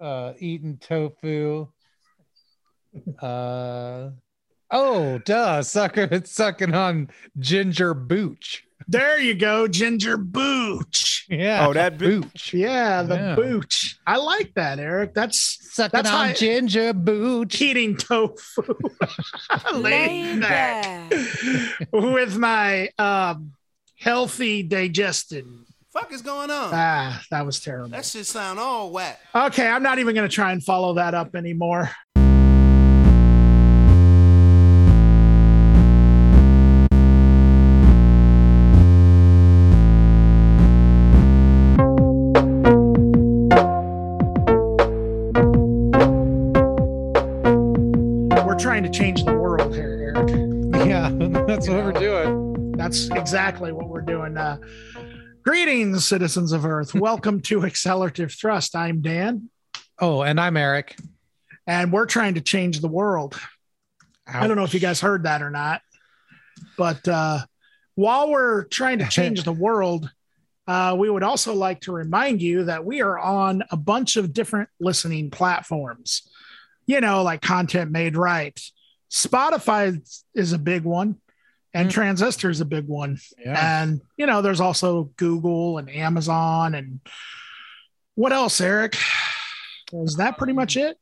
uh, eating tofu. Uh, oh, duh, sucker, it's sucking on ginger booch. There you go, ginger booch. Yeah. Oh, that booch. Yeah, the Yeah. booch. I like that, Eric. That's Sucking That's on I- ginger booch. eating tofu. Laid back with my um, healthy digestion. Fuck is going on? Ah, that was terrible. That shit sound all whack. Okay, I'm not even going to try and follow that up anymore. We're trying to change the world here, Eric. Yeah, that's You what we're doing. That's exactly what we're doing. Uh, greetings, citizens of Earth. Welcome to Accelerative Thrust. I'm Dan, Oh, and I'm Eric. and we're trying to change the world. I don't know if you guys heard that or not, but uh, while we're trying to change the world, uh, we would also like to remind you that we are on a bunch of different listening platforms. You know, like Content Made Right. Spotify is a big one, and Mm. Transistor is a big one. Yeah. And, you know, there's also Google and Amazon. And what else, Eric? Is that pretty much it?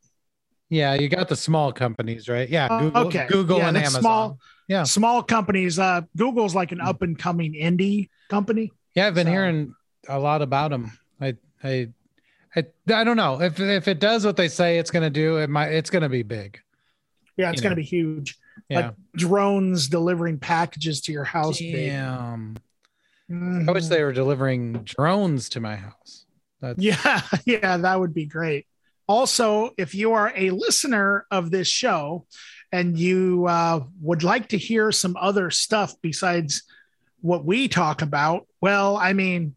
Yeah, you got the small companies, right? Yeah, Oh, Google, okay. Google Yeah, and Amazon. small. Yeah. Small companies. Uh, Google's like an up and coming indie company. Yeah, I've been So- hearing a lot about them. I, I, I, I don't know if if it does what they say it's going to do. It might. It's going to be big. Yeah, it's going to be huge. Yeah. Like drones delivering packages to your house. big. Damn. Mhm. I wish they were delivering drones to my house. That's, Yeah, yeah, that would be great. Also, if you are a listener of this show and you uh, would like to hear some other stuff besides what we talk about, well, I mean,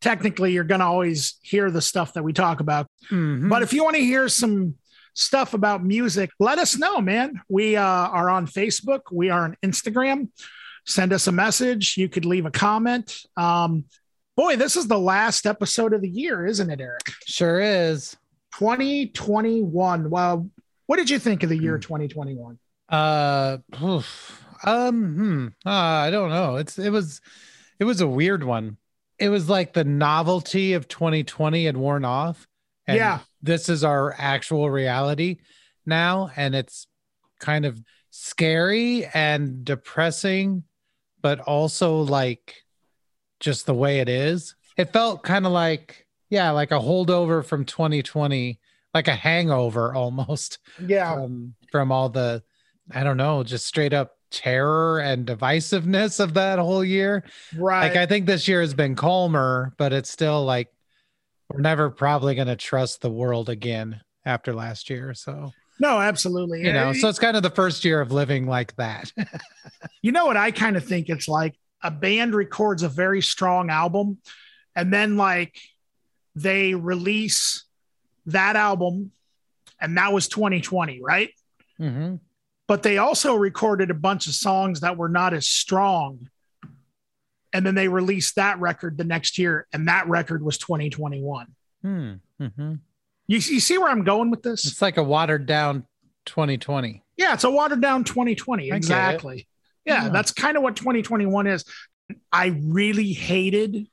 technically, you're going to always hear the stuff that we talk about. Mhm. But if you want to hear some stuff about music, let us know, man. We uh, are on Facebook, we are on Instagram. Send us a message. You could leave a comment. Um, boy, this is the last episode of the year, isn't it, Eric? sure is. 2021. Well, what did you think of the year 2021? Uh, oof. um, hmm. Uh, I don't know. It's it was, it was a weird one. It was like the novelty of 2020 had worn off. And Yeah. This is our actual reality now, and it's kind of scary and depressing, but also like just the way it is. It felt kind of like, yeah, like a holdover from 2020, like a hangover almost Yeah. from from all the I don't know, just straight up terror and divisiveness of that whole year. Right. Like I think this year has been calmer, but it's still like we're never probably going to trust the world again after last year. So, no, absolutely. you know, so it's kind of the first year of living like that. you know what I kind of think it's like a band records a very strong album and then like they release that album and that was 2020 right hmm but they also recorded a bunch of songs that were not as strong and then they released that record the next year and that record was 2021 Hmm. hmm you, you see where i'm going with this It's like a watered down 2020. Yeah, it's a watered down 2020. get it. Exactly. Yeah, Yeah. that's kind of what 2021 is. I really hated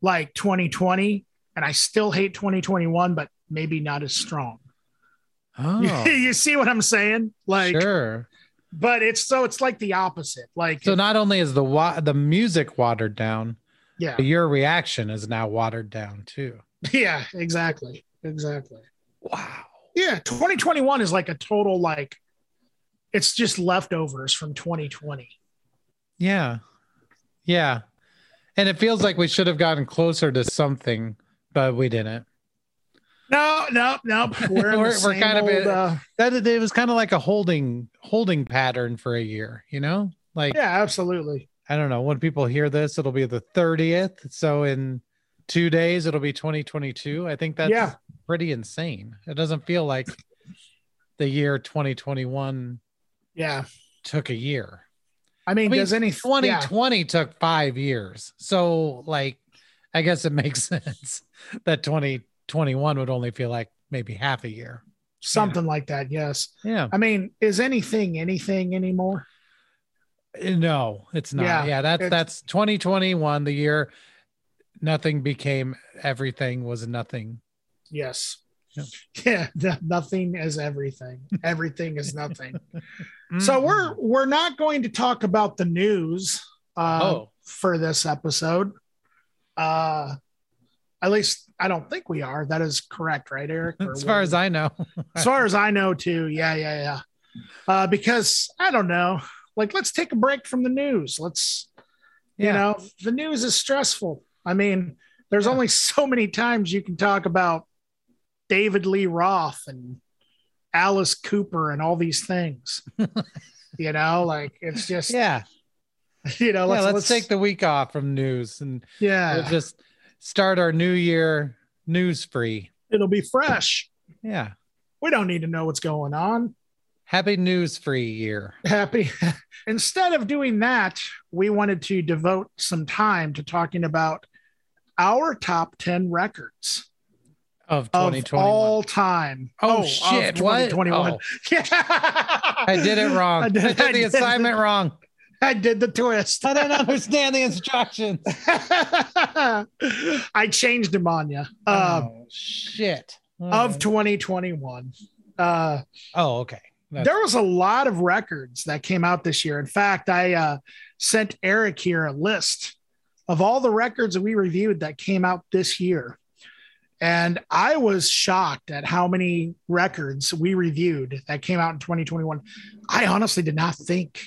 like 2020, and I still hate 2021, but maybe not as strong. Oh, you see what I'm saying? Like, sure. But it's so it's like the opposite. Like, So not only is the wa- the music watered down, yeah, your reaction is now watered down too. yeah, exactly, exactly. Wow. Yeah, 2021 is like a total like, it's just leftovers from 2020. Yeah. Yeah. And it feels like we should have gotten closer to something, but we didn't. No, no, no. We're, We're- we're kind of old, in- uh, That it was kind of like a holding holding pattern for a year, you know? Like yeah, absolutely. I don't know, when people hear this, it'll be the 30th. So in 2 days it'll be 2022. I think that's Yeah. pretty insane. It doesn't feel like the year 2021 Yeah. took a year. I mean, I mean, does any 2020 took 5 years. So like I guess it makes sense that 2021 would only feel like maybe half a year. something like that. Yes. Yeah. I mean, is anything anything anymore? Uh, No, it's not. Yeah, Yeah, that's that's 2021, the year nothing became everything was nothing. Yes. Yeah. Yeah, no- nothing is everything. Everything is nothing. So Mhm. we're we're not going to talk about the news uh, Oh. for this episode. Uh, at least I don't think we are. That is correct, right, Eric? Or as far as I know. as far as I know, too. Yeah, yeah, yeah. Uh, because I don't know. Like, let's take a break from the news. Let's, you Yeah. know, the news is stressful. I mean, there's Yeah. only so many times you can talk about David Lee Roth and Alice Cooper and all these things. you know, like it's just, yeah. you know, yeah, let's, let's, take the week off from news and yeah, just start our new year news free. it'll be fresh. Yeah. We don't need to know what's going on. Happy news free year. happy. Instead of doing that, we wanted to devote some time to talking about our top 10 records Of of all time. Oh, oh, of shit, what? 2021. Oh. Yeah. I did it wrong. I did, I the assignment wrong. I did the twist. I didn't understand the instructions. I changed them on you. Uh, oh, shit. Of 2021. Uh, oh, okay. That's- there was a lot of records that came out this year. In fact, I uh, sent Eric here a list of all the records that we reviewed that came out this year. And I was shocked at how many records we reviewed that came out in 2021. I honestly did not think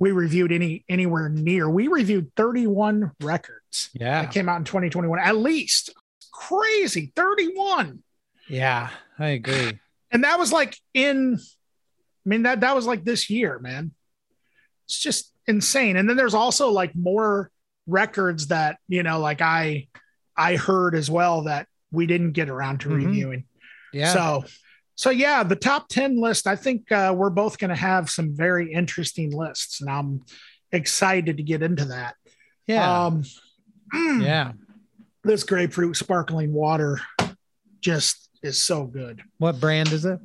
we reviewed any anywhere near. We reviewed 31 records yeah. that came out in 2021, at least. Crazy, 31 Yeah, I agree. and that was like in i mean that that was like this year man it's just insane and then there's also like more records that you know like i i heard as well that we didn't get around to Mhm. reviewing Yeah. so so yeah the top 10 list i think uh, we're both going to have some very interesting lists and i'm excited to get into that yeah. um mm, yeah. this grapefruit sparkling water just is so good What brand is it?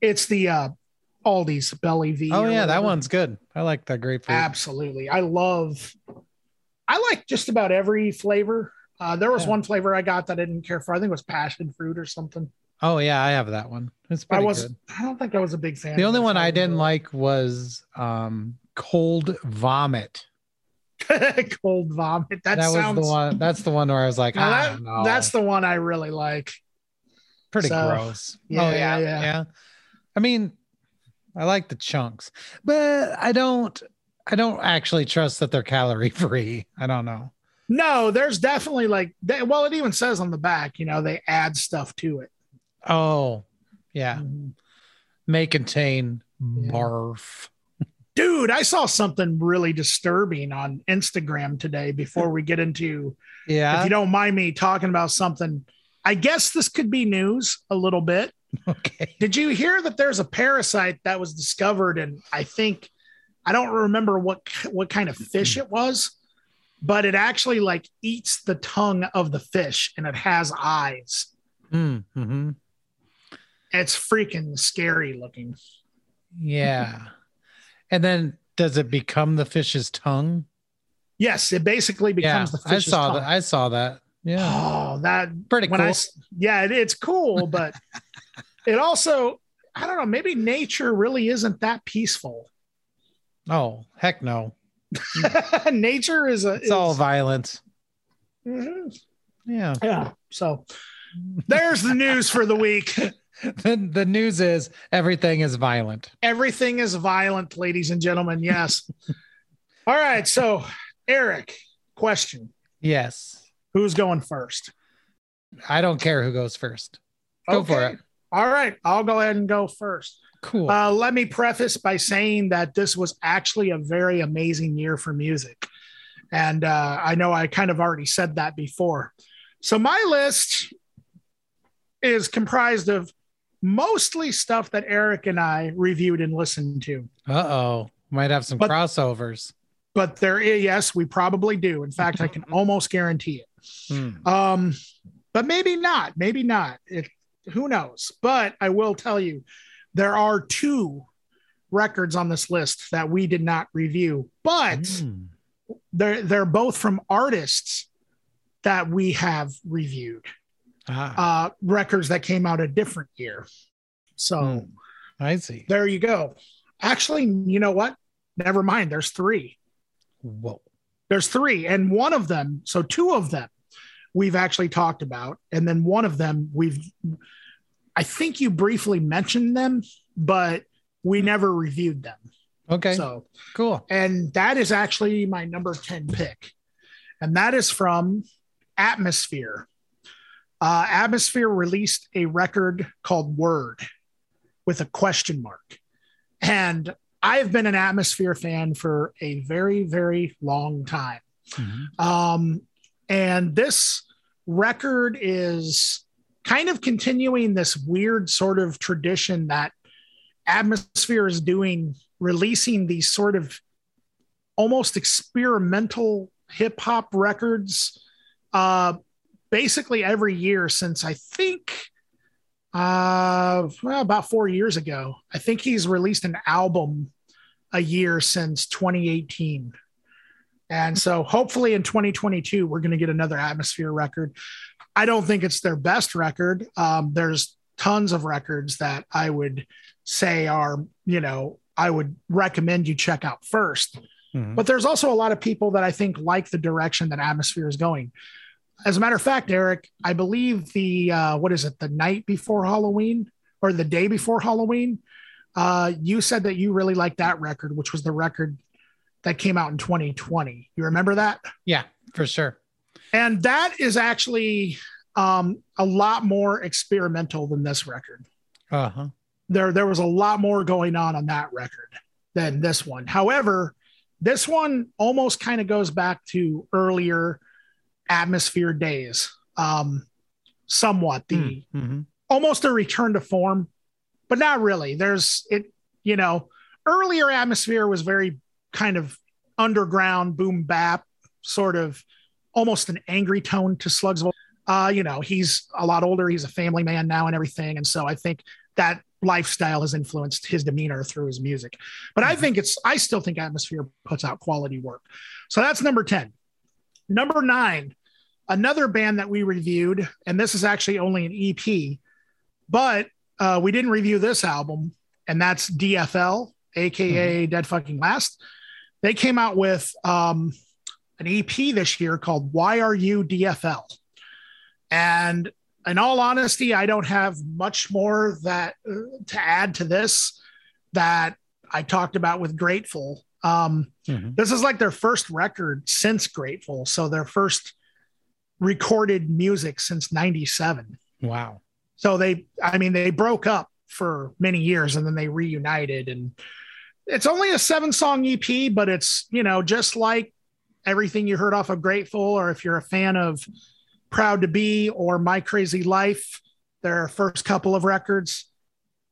it's the uh Aldi's Belle Vie. Oh yeah, that one's good. I like that grapefruit. absolutely. I love. I like just about every flavor. Uh, there was Yeah. one flavor I got that I didn't care for. I think it was passion fruit or something. Oh yeah, I have that one. It's I was. good. I don't think I was a big fan. The only one I didn't like was um cold vomit. cold vomit. That, That, sounds. was the one. That's the one where I was like, ah, that- no. That's the one I really like. pretty so- gross. Yeah, oh, yeah, yeah, yeah. I mean, I like the chunks, but I don't. I don't actually trust that they're calorie free. I don't know. No, there's definitely like. They, well, it even says on the back. You know, they add stuff to it. Oh, yeah. May contain Yeah. barf. Dude, I saw something really disturbing on Instagram today. Before we get into Yeah. if you don't mind me talking about something, I guess this could be news a little bit. okay. Did you hear that there's a parasite that was discovered and I think I don't remember what what kind of fish it was, but it actually like eats the tongue of the fish and it has eyes. Mm-hmm. It's freaking scary looking. Yeah. and then does it become the fish's tongue? Yes, it basically becomes yeah, the fish's I saw tongue. that. I saw that. Yeah. Oh, that Pretty cool. I yeah, it, it's cool, but it also I don't know, maybe nature really isn't that peaceful. oh, heck no. nature is a It's all is- violence. Mhm. Yeah. yeah. So there's the news for the week. the, the news is everything is violent. Everything is violent, ladies and gentlemen. Yes. all right. So, Eric, question: Yes. Who's going first? I don't care who goes first. Go for it. All right, I'll go ahead and go first. Cool. Uh, let me preface by saying that this was actually a very amazing year for music. And uh, I know I kind of already said that before. So my list is comprised of mostly stuff that Eric and I reviewed and listened to. Uh oh. Might have some But- crossovers. But there is, yes, we probably do. In fact, I can almost guarantee it. Hmm. Um, but maybe not. Maybe not. It who knows? But I will tell you, there are two records on this list that we did not review, but Mm. they're they're both from artists that we have reviewed. Ah, Uh, records that came out a different year. So Hmm. I see. there you go. Actually, you know what? Never mind. There's three. Whoa. There's three, and one of them, so two of them, we've actually talked about, and then one of them we've. I think you briefly mentioned them, but we never reviewed them. Okay. So, cool. and that is actually my number 10 pick. And that is from Atmosphere. Uh, Atmosphere released a record called Word with a question mark. And I've been an Atmosphere fan for a very, very long time. Mhm. Um, and this record is kind of continuing this weird sort of tradition that Atmosphere is doing, releasing these sort of almost experimental hip hop records uh, basically every year since I think uh, well, about four years ago. I think he's released an album a year since 2018. And so hopefully in 2022, we're going to get another atmosphere record. I don't think it's their best record. Um, there's tons of records that I would say are, you know, I would recommend you check out first. Mhm. But there's also a lot of people that I think like the direction that Atmosphere is going. As a matter of fact, Eric, I believe the uh, what is it, the night before Halloween or the day before Halloween, uh, you said that you really liked that record, which was the record that came out in 2020. You remember that? Yeah, for sure. And that is actually um, a lot more experimental than this record Uh huh. there there was a lot more going on on that record than this one. However, this one almost kind of goes back to earlier atmosphere days. Um, somewhat the hmm almost a return to form, but not really. There's it, you know, earlier atmosphere was very kind of underground boom bap, sort of almost an angry tone to Slugs. Uh, you know, he's a lot older, he's a family man now and everything. And so I think that lifestyle has influenced his demeanor through his music. But I think it's I still think Atmosphere puts out quality work. So that's number 10. Number nine, another band that we reviewed, and this is actually only an EP, but uh, we didn't review this album, and that's DFL, aka Dead Fucking Last. They came out with um, an EP this year called Why Are You DFL? And in all honesty, I don't have much more that uh, to add to this that I talked about with Grateful. Um, hmm this is like their first record since Grateful, so their first recorded music since '97. Wow. So they, I mean, they broke up for many years and then they reunited. And it's only a seven song EP, but it's, you know, just like everything you heard off of Grateful, or if you're a fan of Proud to Be or My Crazy Life, their first couple of records,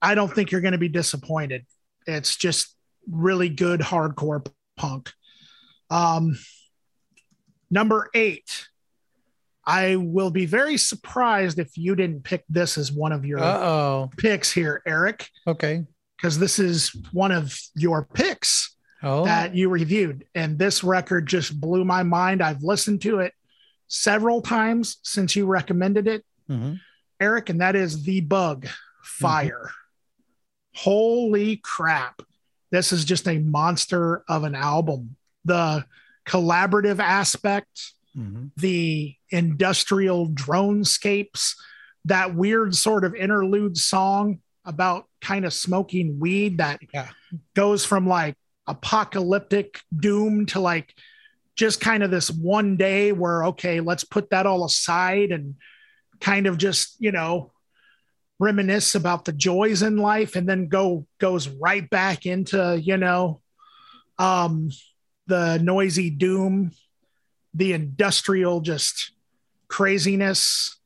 I don't think you're going to be disappointed. It's just really good hardcore punk. Um, number eight. I will be very surprised if you didn't pick this as one of your Uh oh. picks here, Eric, Okay. because this is one of your picks Oh. that you reviewed. And this record just blew my mind. I've listened to it several times since you recommended it, Mhm. Eric, and that is The Bug Fire. Holy crap. This is just a monster of an album. The collaborative aspect, Mhm. the industrial dronescapes, that weird sort of interlude song about kind of smoking weed that Yeah. goes from like apocalyptic doom to like just kind of this one day where okay let's put that all aside and kind of just you know reminisce about the joys in life and then go goes right back into you know um the noisy doom the industrial just craziness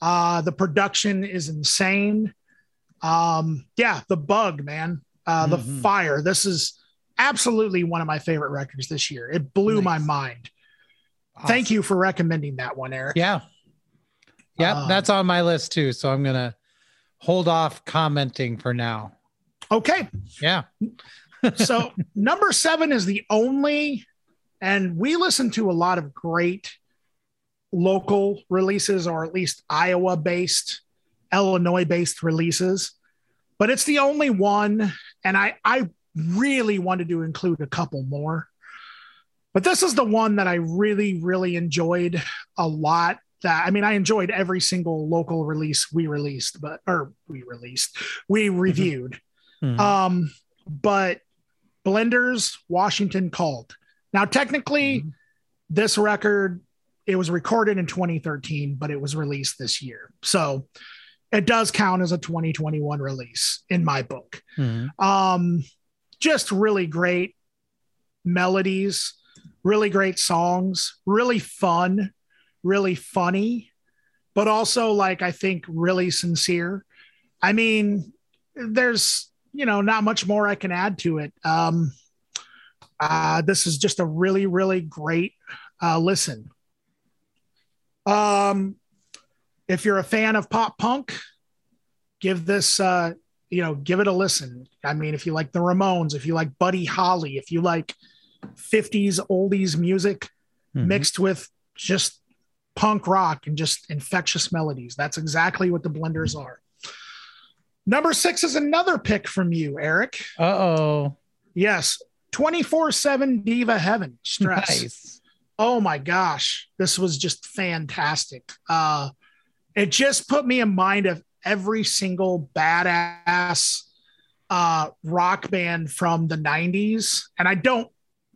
uh the production is insane um yeah the bug man uh the Mhm. fire this is absolutely one of my favorite records this year it blew my Nice. mind thank you for recommending that one eric Yeah. Yeah, Um, that's on my list too. So I'm gonna hold off commenting for now. Okay. Yeah. so number seven is the only, and we listen to a lot of great local releases, or at least Iowa based, Illinois based releases, but it's the only one. And I, I really wanted to include a couple more. But this is the one that I really, really enjoyed a lot. That I mean, I enjoyed every single local release we released, but or we released, we mm-hmm. reviewed. Mm-hmm. Um, but Blenders Washington called. Now, technically, mm-hmm. this record it was recorded in 2013, but it was released this year, so it does count as a 2021 release in my book. Mm-hmm. Um, just really great melodies, really great songs, really fun, really funny, but also like I think really sincere. I mean, there's you know, not much more I can add to it. Um, uh, this is just a really, really great uh, listen. Um, if you're a fan of pop punk, give this, uh, you know, give it a listen. I mean, if you like the Ramones, if you like Buddy Holly, if you like 50s oldies music mm-hmm. mixed with just punk rock and just infectious melodies, that's exactly what the blenders are. Number six is another pick from you, Eric. Uh oh. Yes. 24 7 Diva Heaven stress. Nice. Oh my gosh. This was just fantastic. Uh, it just put me in mind of every single badass uh, rock band from the 90s. And I don't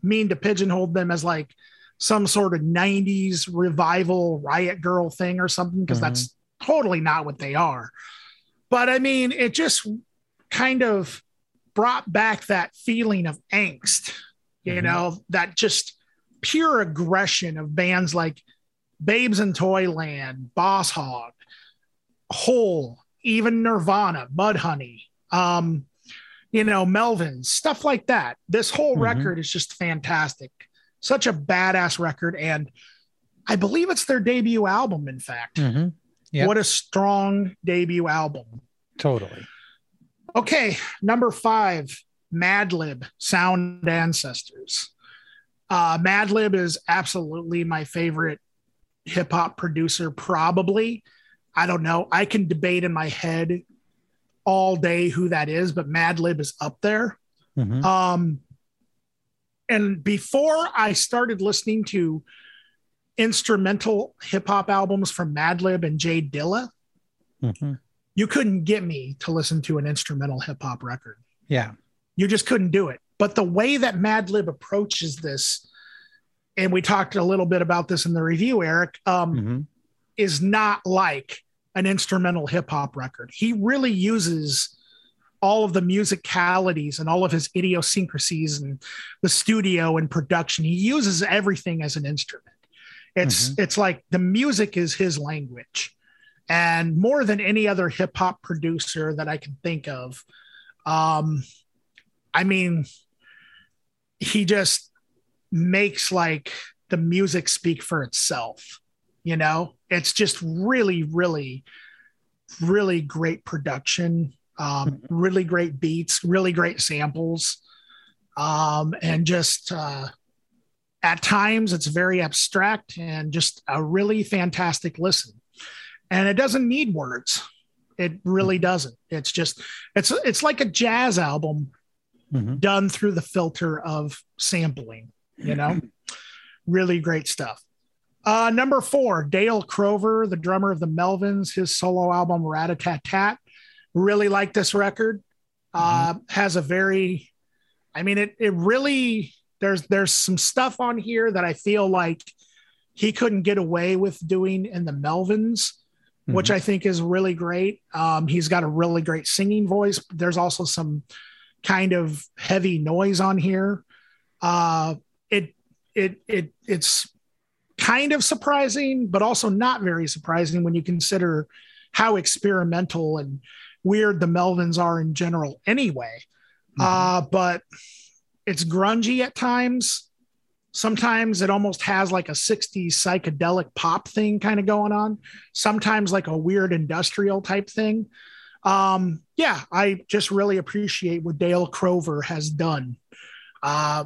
mean to pigeonhole them as like some sort of 90s revival riot grrrl thing or something, because mm-hmm. that's totally not what they are. But I mean, it just kind of brought back that feeling of angst, you mm-hmm. know, that just pure aggression of bands like Babes in Toyland, Boss Hog, Hole, even Nirvana, Mudhoney, um, you know, Melvins, stuff like that. This whole mm-hmm. record is just fantastic. Such a badass record. And I believe it's their debut album, in fact. Mm-hmm. Yep. What a strong debut album. Totally. Okay, number five, Madlib, Sound Ancestors. Uh, Madlib is absolutely my favorite hip hop producer, probably. I don't know. I can debate in my head all day who that is, but Madlib is up there. Mm-hmm. Um, and before I started listening to instrumental hip hop albums from Madlib and J Dilla, mm-hmm. you couldn't get me to listen to an instrumental hip hop record. Yeah. You just couldn't do it. But the way that Madlib approaches this, and we talked a little bit about this in the review, Eric, um, mm-hmm. is not like an instrumental hip hop record. He really uses all of the musicalities and all of his idiosyncrasies and the studio and production. He uses everything as an instrument. It's mm-hmm. it's like the music is his language, and more than any other hip hop producer that I can think of, um, I mean, he just makes like the music speak for itself. You know, it's just really, really, really great production. Um, mm-hmm. really great beats, really great samples, um, and just uh, at times it's very abstract and just a really fantastic listen. And it doesn't need words. It really mm-hmm. doesn't. It's just it's it's like a jazz album mm-hmm. done through the filter of sampling you know? Really great stuff. Uh, number four dale crover the drummer of the melvins his solo album rat-a-tat-tat really like this record mm-hmm. uh, has a very i mean it it really there's there's some stuff on here that I feel like he couldn't get away with doing in the Melvins, mm-hmm. which I think is really great. Um, he's got a really great singing voice. There's also some kind of heavy noise on here. Uh, it it it it's kind of surprising, but also not very surprising when you consider how experimental and weird the Melvins are in general, anyway. Mm-hmm. Uh, but it's grungy at times. Sometimes it almost has like a 60s psychedelic pop thing kind of going on. Sometimes like a weird industrial type thing. Um, yeah, I just really appreciate what Dale Crover has done. Uh,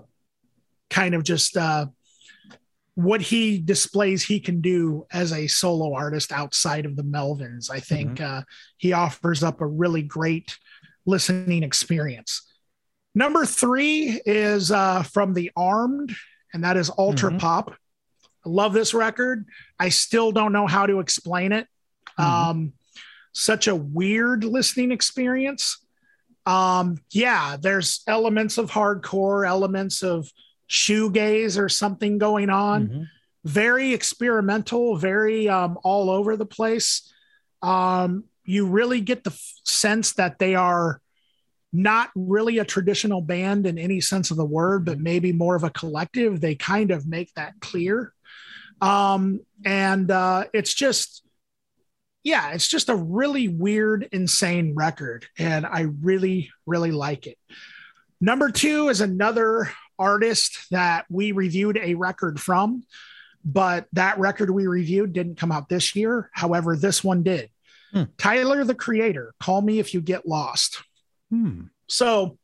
kind of just uh, what he displays he can do as a solo artist outside of the Melvins. I think mm-hmm. uh, he offers up a really great listening experience. Number three is uh, from the Armed, and that is Ultra mm-hmm. Pop. I love this record. I still don't know how to explain it. Mm-hmm. Um, such a weird listening experience. Um, yeah, there's elements of hardcore, elements of shoegaze or something going on. Mm-hmm. Very experimental, very um, all over the place. Um, you really get the f- sense that they are not really a traditional band in any sense of the word, but maybe more of a collective. They kind of make that clear. Um, and uh, it's just, yeah, it's just a really weird, insane record. And I really, really like it. Number two is another artist that we reviewed a record from, but that record we reviewed didn't come out this year. However, this one did. Hmm. Tyler, the creator, Call Me If You Get Lost. Hmm. So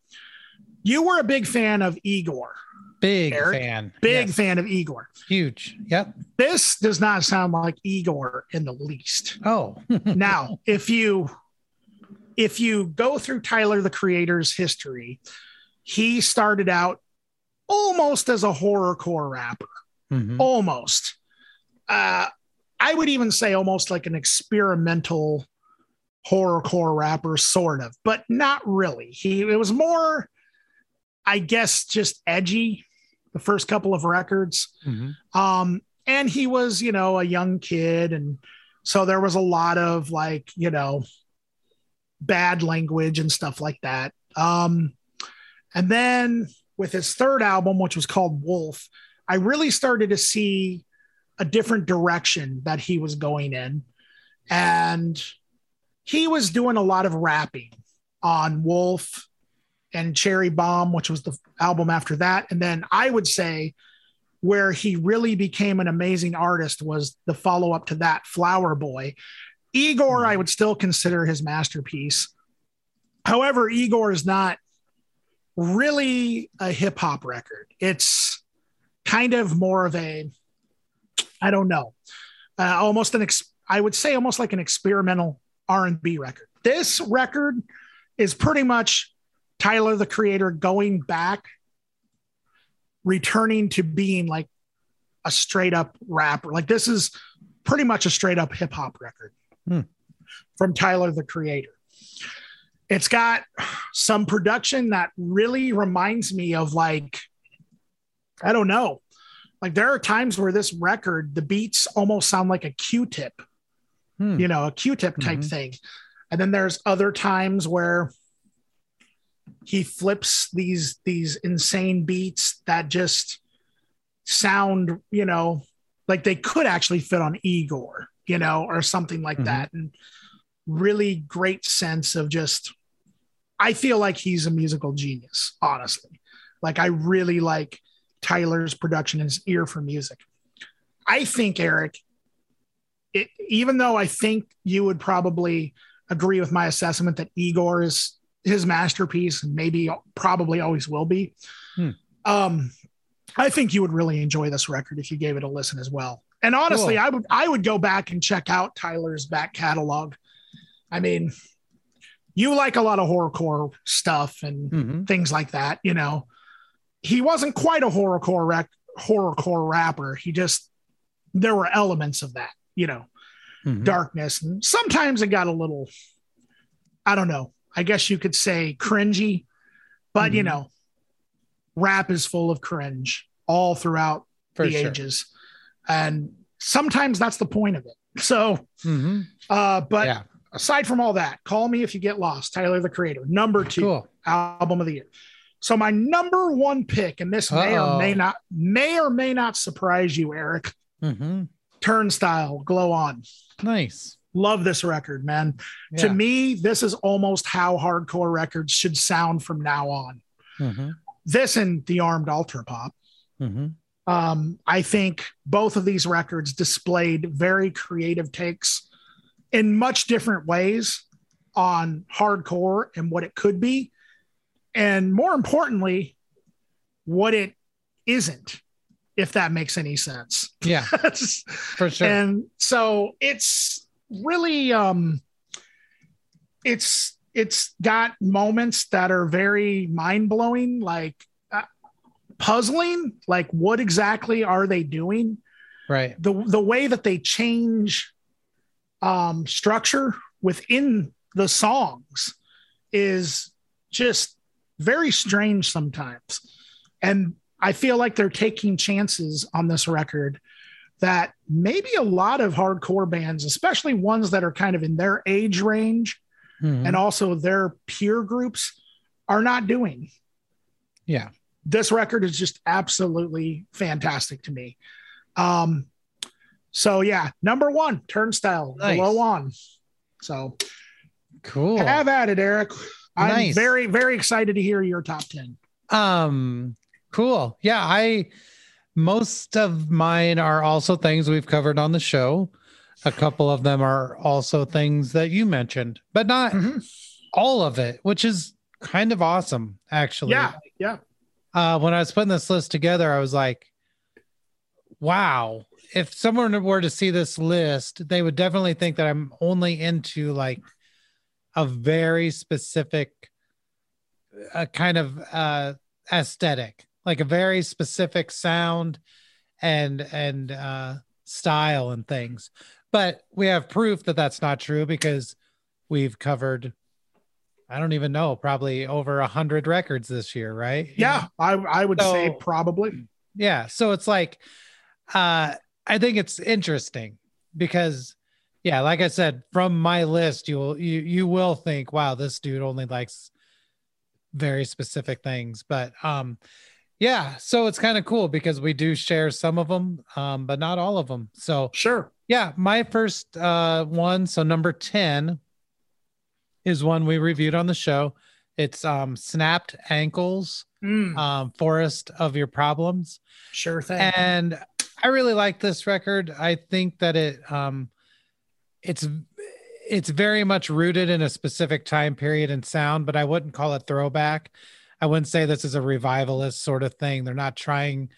you were a big fan of Igor. Big Eric, fan. Big yes. fan of Igor. Huge. Yep. This does not sound like Igor in the least. Oh. now, if you if you go through Tyler the creator's history, he started out almost as a horrorcore rapper. Mm-hmm. Almost. Uh, I would even say almost like an experimental horrorcore rapper, sort of, but not really. He it was more, I guess, just edgy. The first couple of records, mm-hmm. um, and he was, you know, a young kid, and so there was a lot of like, you know, bad language and stuff like that. Um, and then with his third album, which was called Wolf, I really started to see a different direction that he was going in. And he was doing a lot of rapping on Wolf and Cherry Bomb, which was the album after that. And then I would say where he really became an amazing artist was the follow up to that, Flower Boy. Igor, I would still consider his masterpiece. However, Igor is not really a hip hop record. It's kind of more of a, I don't know, uh, almost an, ex- I would say almost like an experimental R&B record. This record is pretty much Tyler the creator going back returning to being like a straight up rapper. Like this is pretty much a straight up hip hop record hmm. from Tyler the creator. It's got some production that really reminds me of like I don't know. Like there are times where this record the beats almost sound like a Q-tip hmm. you know, a Q-tip type mm-hmm. thing. And then there's other times where he flips these these insane beats that just sound, you know, like they could actually fit on Igor, you know, or something like mm-hmm. that. And really great sense of just I feel like he's a musical genius, honestly. Like I really like Tyler's production and his ear for music. I think Eric it, even though I think you would probably agree with my assessment that Igor is his masterpiece and maybe probably always will be. Hmm. Um, I think you would really enjoy this record if you gave it a listen as well. And honestly, cool. I would I would go back and check out Tyler's back catalog. I mean, you like a lot of horrorcore stuff and mm-hmm. things like that, you know. He wasn't quite a horrorcore rec- horrorcore rapper. He just there were elements of that you know, mm-hmm. darkness. And sometimes it got a little, I don't know, I guess you could say cringy, but mm-hmm. you know, rap is full of cringe all throughout For the sure. ages. And sometimes that's the point of it. So, mm-hmm. uh, but yeah. Aside from all that, call me if you get lost. Tyler, the creator, number two cool. album of the year. So my number one pick, and this Uh-oh. may or may not may or may not surprise you, Eric. Mm-hmm. Turnstile, Glow On. Nice. Love this record, man. Yeah. To me, this is almost how hardcore records should sound from now on. Mm-hmm. This and the Armed Ultra Pop. Mm-hmm. Um, I think both of these records displayed very creative takes in much different ways. on hardcore and what it could be, and more importantly, what it isn't, if that makes any sense. Yeah, for sure. And so it's really um it's it's got moments that are very mind-blowing like uh, puzzling like what exactly are they doing right the the way that they change um structure within the songs is just very strange sometimes and i feel like they're taking chances on this record that maybe a lot of hardcore bands especially ones that are kind of in their age range Mhm. and also their peer groups are not doing yeah this record is just absolutely fantastic to me. Um, so yeah, number one, Turnstile, Nice. Glow On. So cool have at it, Eric. I'm Nice. very, very excited to hear your top 10. Um, cool. Yeah, I most of mine are also things we've covered on the show. A couple of them are also things that you mentioned, but not Mhm. all of it, which is kind of awesome, actually. Yeah, yeah. Uh, when I was putting this list together, I was like, wow, if someone were to see this list, they would definitely think that I'm only into like a very specific a kind of uh, aesthetic, like a very specific sound and and uh, style and things. But we have proof that that's not true because we've covered, I don't even know, probably over a hundred records this year, right? Yeah, I, I would say probably. yeah so it's like uh i think it's interesting because yeah like i said from my list you will you you will think wow this dude only likes very specific things. But um yeah so it's kind of cool because we do share some of them um but not all of them so Sure. yeah my first uh one so number 10 is one we reviewed on the show. It's um snapped ankles Mm, um forest of your problems. Sure thing. and I really like this record. I think that it um it's it's very much rooted in a specific time period and sound, but I wouldn't call it throwback. I wouldn't say this is a revivalist sort of thing. They're not trying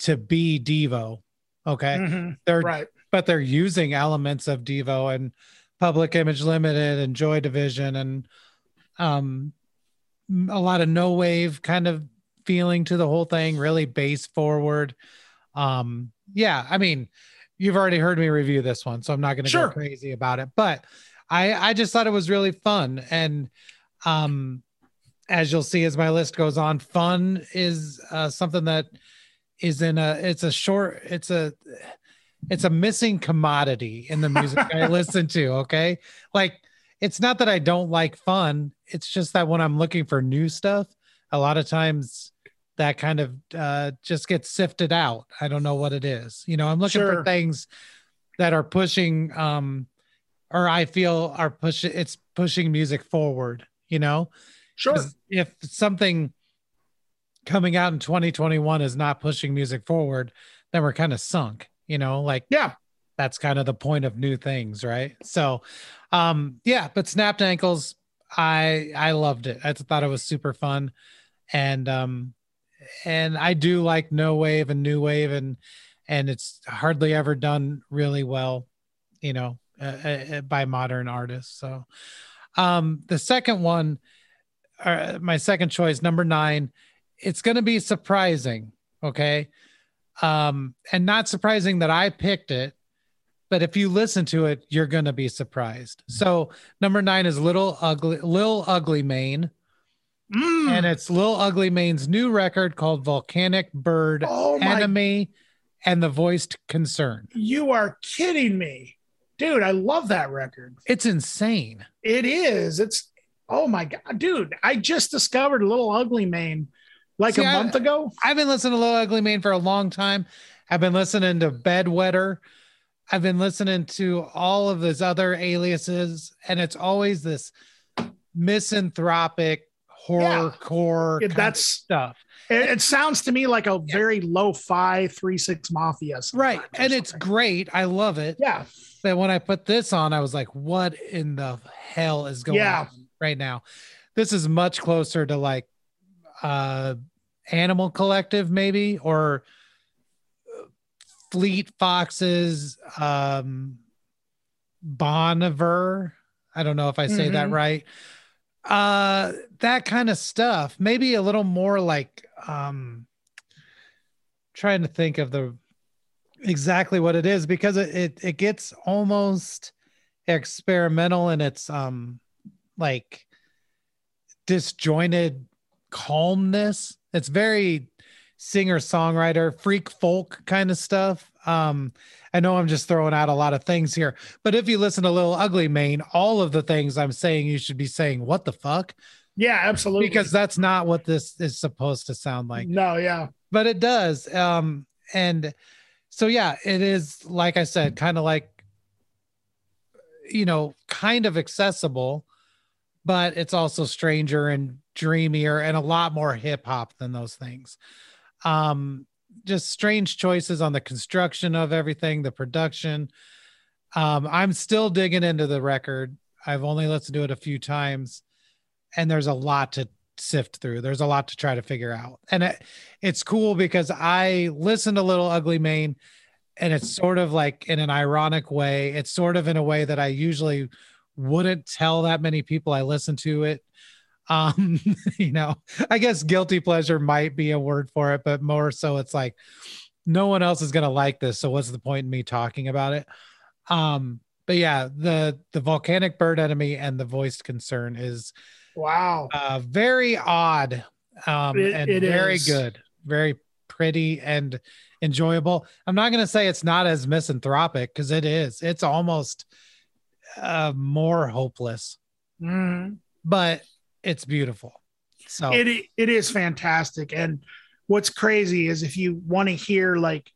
to be Devo. Okay. Mhm, They're Right. but they're using elements of Devo and Public Image Limited and Joy Division and um a lot of no wave kind of feeling to the whole thing, really bass forward. Um yeah, I mean, you've already heard me review this one, so I'm not going to Sure. go crazy about it, but I I just thought it was really fun and um as you'll see as my list goes on, fun is uh, something that is in a it's a short it's a it's a missing commodity in the music I listen to. Okay. Like it's not that I don't like fun. It's just that when I'm looking for new stuff, a lot of times that kind of uh, just gets sifted out. I don't know what it is. You know, I'm looking Sure. for things that are pushing, um, or I feel are pushing, it's pushing music forward, you know? Sure. If something coming out in 2021 is not pushing music forward, then we're kind of sunk, you know, like Yeah. that's kind of the point of new things, right? So, um, yeah, but snapped ankles, I I loved it. I thought it was super fun, and um, and I do like no wave and new wave, and and it's hardly ever done really well, you know, uh, uh, by modern artists. So, um, the second one, uh, my second choice, number nine, it's going to be surprising, okay, um, and not surprising that I picked it but if you listen to it, you're gonna be surprised. So number nine is Little Ugly Lil Ugly Mane, Mm. and it's Lil Ugly Mane's new record called Volcanic Bird Oh my- Enemy and the Voiced Concern. you are kidding me. Dude, I love that record. It's insane. It is. It's oh my god, dude! I just discovered Little Ugly Mane like See, a I- month ago. I've been listening to Lil Ugly Mane for a long time. I've been listening to Bedwetter. I've been listening to all of his other aliases, and it's always this misanthropic, horrorcore of that's stuff. it, it sounds to me like a very lo-fi three six mafia. Right. And it's great. I love it. yeah, But when I put this on, I was like, what in the hell is going Yeah. on right now? This is much closer to like uh Animal Collective, maybe, or uh, Fleet Foxes, um Bon Iver. I don't know if I say that Mhm. right. Uh that kind of stuff. Maybe a little more like um trying to think of the exactly what it is because it, it it gets almost experimental in its um like disjointed calmness it's very singer songwriter freak folk kind of stuff um i know i'm just throwing out a lot of things here but if you listen to little ugly mane all of the things i'm saying you should be saying what the fuck? Yeah, absolutely. because that's not what this is supposed to sound like. No, yeah, but it does um and so yeah it is like i said kind of like you know kind of accessible but it's also stranger and dreamier and a lot more hip hop than those things. Um just strange choices on the construction of everything the production um i'm still digging into the record i've only listened to it a few times and there's a lot to sift through there's a lot to try to figure out and it, it's cool because I listened to Little Ugly Mane and it's sort of like in an ironic way. It's sort of in a way that I usually wouldn't tell that many people I listen to it. Um, you know, I guess guilty pleasure might be a word for it, but more so it's like no one else is gonna like this. So what's the point in me talking about it? Um, but yeah, the the volcanic bird enemy and the voiced concern is wow, uh, very odd um, It- and it very is. good, very pretty and enjoyable. I'm not going to say it's not as misanthropic because it is. It's almost uh, more hopeless, Mhm. but it's beautiful. So it it is fantastic. And what's crazy is if you want to hear like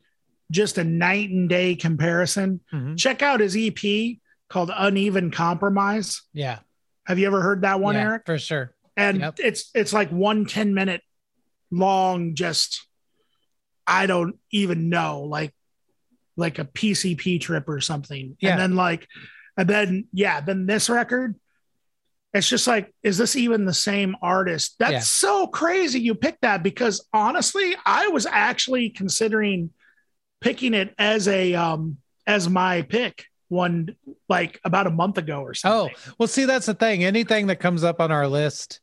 just a night and day comparison, Mhm. check out his EP called Uneven Compromise. yeah, Have you ever heard that one, yeah, Eric? for sure. and Yep. it's it's like one 10 minute long just i don't even know like like a pcp trip or something Yeah. and then like and then yeah then this record it's just like is this even the same artist that's Yeah. so crazy you picked that because honestly i was actually considering picking it as a um as my pick one like about a month ago or so. Oh, well, see, that's the thing. Anything that comes up on our list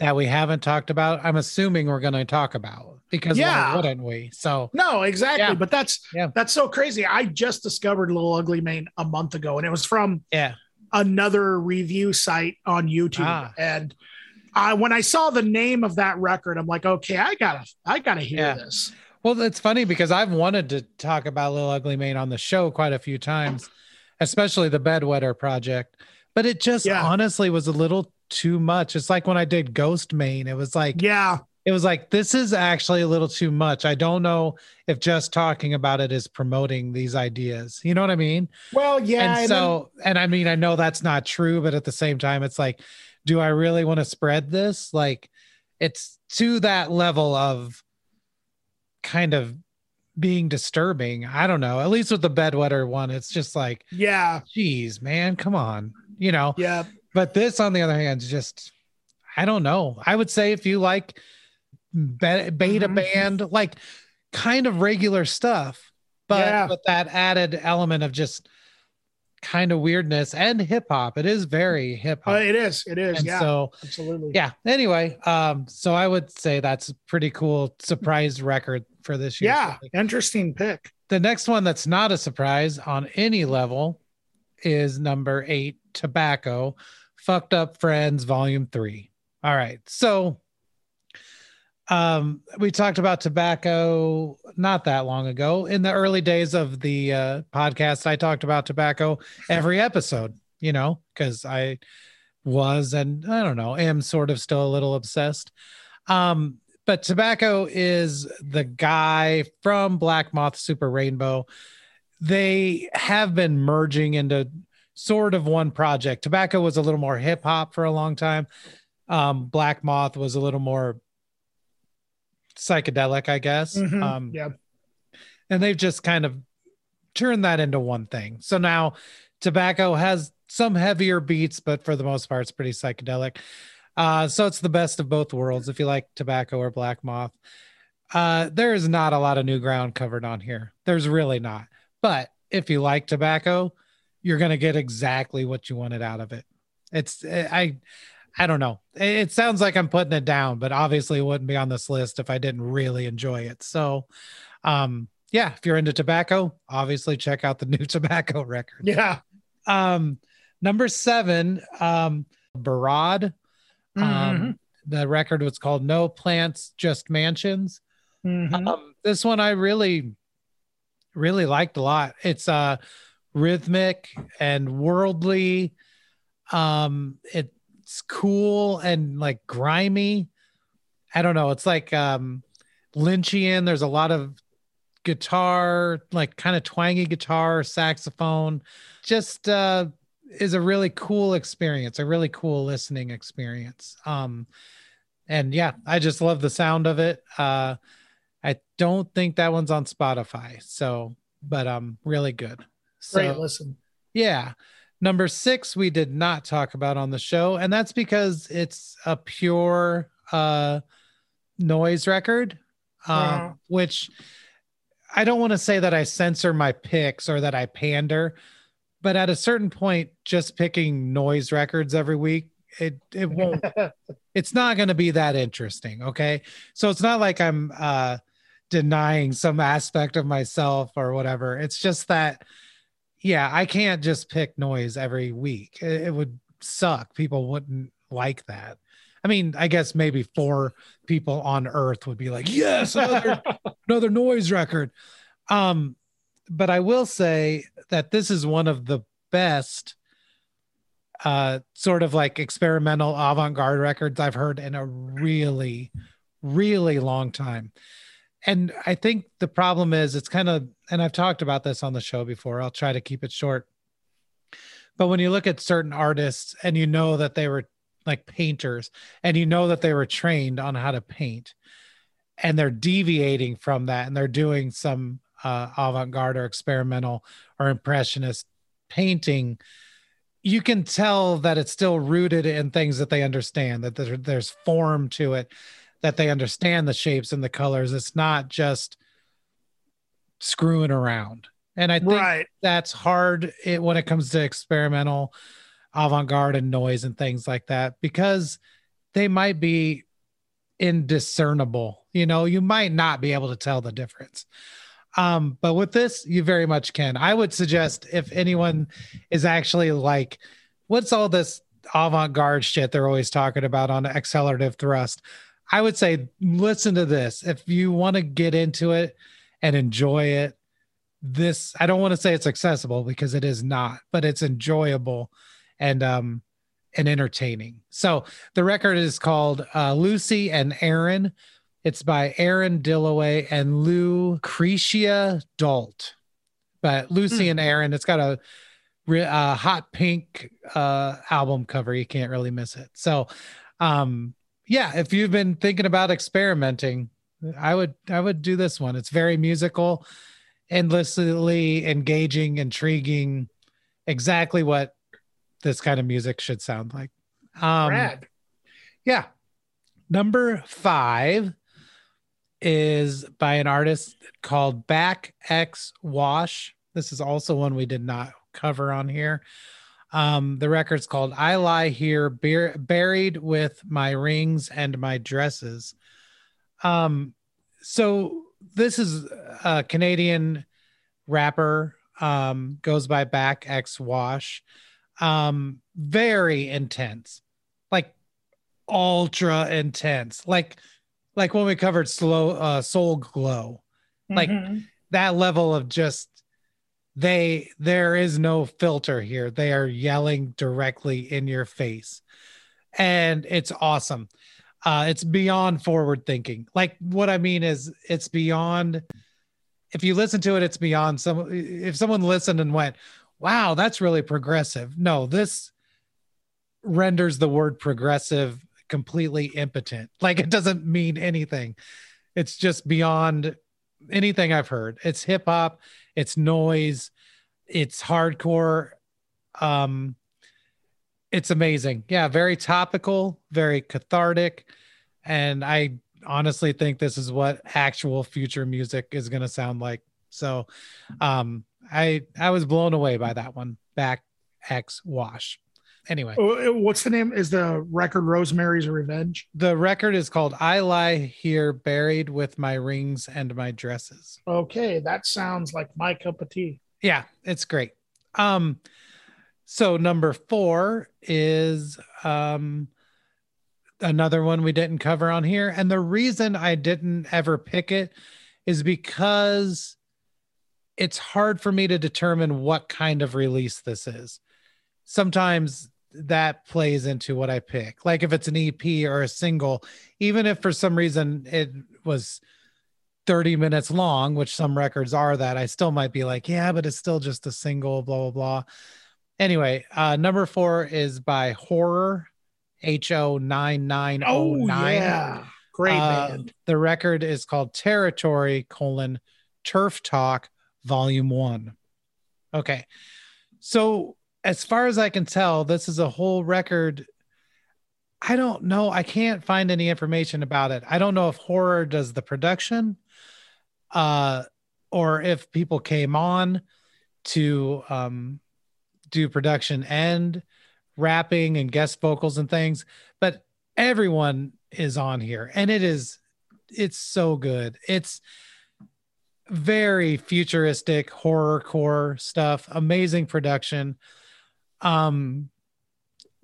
that we haven't talked about, I'm assuming we're going to talk about because Yeah. why wouldn't we? So No, exactly. Yeah. But that's Yeah. that's so crazy. I just discovered Little Ugly Mane a month ago, and it was from yeah, another review site on YouTube. Ah. And I when I saw the name of that record, I'm like, okay, I gotta I gotta hear Yeah. this. Well, it's funny because I've wanted to talk about Little Ugly Mane on the show quite a few times, especially the Bedwetter project. But it just Yeah. honestly was a little too much. It's like when I did Ghostemane, it was like Yeah, it was like this is actually a little too much. I don't know if just talking about it is promoting these ideas. You know what I mean? well, yeah. and and so, and I mean, I know that's not true, but at the same time, it's like, do I really want to spread this? Like, it's to that level of kind of being disturbing. I don't know. At least with the bedwetter one, it's just like, yeah, geez, man, come on, you know. yeah, But this, on the other hand, is just, I don't know. I would say if you like beta Mhm. band, like kind of regular stuff, but Yeah. with that added element of just kind of weirdness and hip hop. It is very hip Uh, hop. it is. It is. and yeah, so, absolutely. yeah. Anyway, um, so I would say that's a pretty cool surprise record for this year. yeah. Interesting pick. The next one that's not a surprise on any level is number eight, Tobacco, Fucked Up Friends, Volume Three. All right. So um we talked about tobacco not that long ago. In the early days of the uh podcast i talked about tobacco every episode you know because i was and i don't know am sort of still a little obsessed. Um but tobacco is the guy from black moth super rainbow. They have been merging into sort of one project. Tobacco was a little more hip hop for a long time. Um, Black Moth was a little more psychedelic, I guess. Mhm. Um, yeah. and they've just kind of turned that into one thing. So now tobacco has some heavier beats, but for the most part, it's pretty psychedelic. Uh, so it's the best of both worlds if you like tobacco or black moth. Uh, there is not a lot of new ground covered on here. There's really not. But if you like tobacco, you're going to get exactly what you wanted out of it. It's, I, I don't know. It, it sounds like I'm putting it down, but obviously it wouldn't be on this list if I didn't really enjoy it. So, um, yeah, if you're into tobacco, obviously check out the new tobacco record. Yeah. Um, number seven, um, Barad. Um, Mhm. the record was called No Plants, Just Mansions. Mhm. Um, this one I really, really liked a lot. It's uh rhythmic and worldly. Um, it's cool and like grimy. I don't know. It's like um Lynchian. There's a lot of guitar, like kind of twangy guitar, saxophone. Just uh is a really cool experience, a really cool listening experience. Um and yeah, I just love the sound of it. Uh I don't think that one's on Spotify. So, but um really good. So Great listen. yeah. Number six, we did not talk about on the show, and that's because it's a pure uh, noise record, um, Uh-huh. which I don't want to say that I censor my picks or that I pander, but at a certain point, just picking noise records every week, it it won't it's not going to be that interesting okay so it's not like i'm uh denying some aspect of myself or whatever it's just that yeah i can't just pick noise every week. It, it would suck. People wouldn't like that. I mean i guess maybe four people on earth would be like yes another, another noise record. Um but i will say that this is one of the best uh sort of like experimental avant-garde records I've heard in a really really long time. And I think the problem is it's kind of and I've talked about this on the show before. I'll try to keep it short. But when you look at certain artists and you know that they were like painters and you know that they were trained on how to paint and they're deviating from that and they're doing some uh, avant-garde or experimental or impressionist painting you can tell that it's still rooted in things that they understand that there, there's form to it that they understand the shapes and the colors. It's not just screwing around. And i think right. that's hard it, when it comes to experimental avant-garde and noise and things like that because they might be indiscernible you know? You might not be able to tell the difference. Um but with this you very much can. I would suggest if anyone is actually like what's all this avant-garde shit they're always talking about on accelerative thrust i would say listen to this. If you want to get into it and enjoy it this i don't want to say it's accessible because it is not but it's enjoyable and um and entertaining. So the record is called uh, lucy and aaron. It's by aaron dilloway and lucrecia dalt. But lucy and aaron it's got a uh, hot pink uh album cover. You can't really miss it. So um yeah if you've been thinking about experimenting i would i would do this one. It's very musical endlessly engaging intriguing exactly what this kind of music should sound like. Um Rad. yeah. Number five is by an artist called back x wash. This is also one we did not cover on here um the record's called i lie here bur- buried with my rings and my dresses. Um so this is a canadian rapper um goes by backxwash. Um very intense like ultra intense like like when we covered slow uh soul glo. Like Mhm. that level of just they there is no filter here. They are yelling directly in your face. And it's awesome. Uh it's beyond forward thinking. Like what i mean is it's beyond if you listen to it it's beyond some if someone listened and went wow that's really progressive. No this renders the word progressive completely impotent. Like it doesn't mean anything. It's just beyond anything I've heard. It's hip hop, it's noise, it's hardcore. Um it's amazing. Yeah, very topical, very cathartic. And I honestly think this is what actual future music is going to sound like. So um I I was blown away by that one. Back X Wash. Anyway, Oh, What's the name? Is the record Rosemary's Revenge? the record is called I Lie Here Buried with My Rings and My Dresses. Okay, that sounds like my cup of tea. Yeah, it's great. Um so number 4 is um another one we didn't cover on here and the reason I didn't ever pick it is because it's hard for me to determine what kind of release this is. Sometimes that plays into what I pick. Like if it's an EP or a single, even if for some reason it was 30 minutes long, which some records are that, I still might be like, yeah, but it's still just a single, blah, blah, blah. Anyway, uh, number four is by Horror, H O 9909. Oh, yeah. Great Uh, band. The record is called Territory, colon, Turf Talk, Volume One. Okay. So, as far as I can tell, this is a whole record. I don't know. I can't find any information about it. I don't know if horror does the production, uh, or if people came on to um, do production and rapping and guest vocals and things. But everyone is on here, and it is it's so good. It's very futuristic horror core stuff amazing production um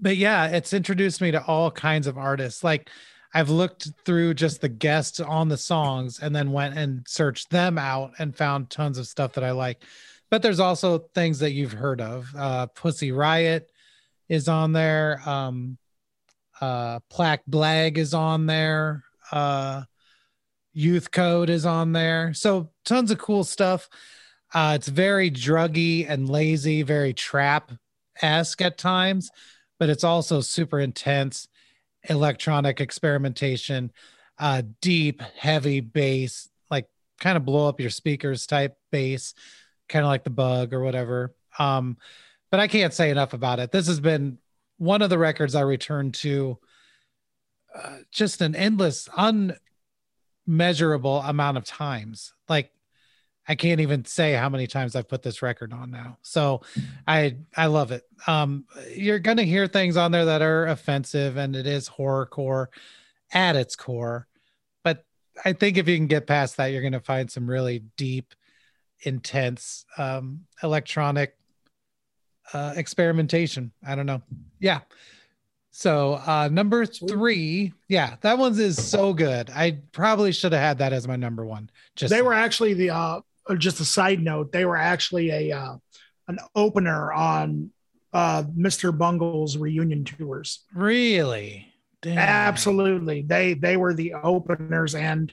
but yeah it's introduced me to all kinds of artists. Like i've looked through just the guests on the songs and then went and searched them out and found tons of stuff that i like. But there's also things that you've heard of. Uh pussy riot is on there. Um uh plaque blag is on there. Uh youth code is on there. So tons of cool stuff. Uh it's very druggy and lazy very trap esque at times but it's also super intense electronic experimentation uh deep heavy bass like kind of blow up your speakers type bass kind of like the bug or whatever. Um but i can't say enough about it. This has been one of the records i returned to uh, just an endless unmeasurable amount of times. Like i can't even say how many times i've put this record on now. So i i love it. Um you're gonna hear things on there that are offensive and it is horrorcore at its core but i think if you can get past that you're gonna find some really deep intense um electronic uh experimentation. I don't know. Yeah. So uh number three yeah that one's is so good. I probably should have had that as my number one. Just they were actually the uh uh, just a side note they were actually a uh an opener on uh mr bungle's reunion tours. Really? Damn. absolutely. They they were the openers. And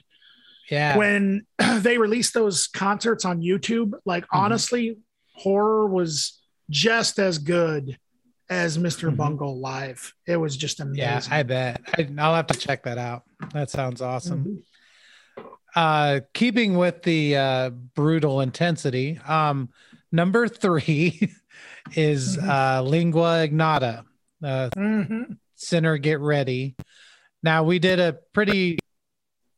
yeah. when they released those concerts on youtube like Mm-hmm. honestly horror was just as good as mister Mhm. bungle live. It was just amazing. Yeah i bet. I, i'll have to check that out. That sounds awesome. Mhm. Uh keeping with the uh brutal intensity um number three is Mhm. uh lingua ignota uh Mhm. sinner get ready now we did a pretty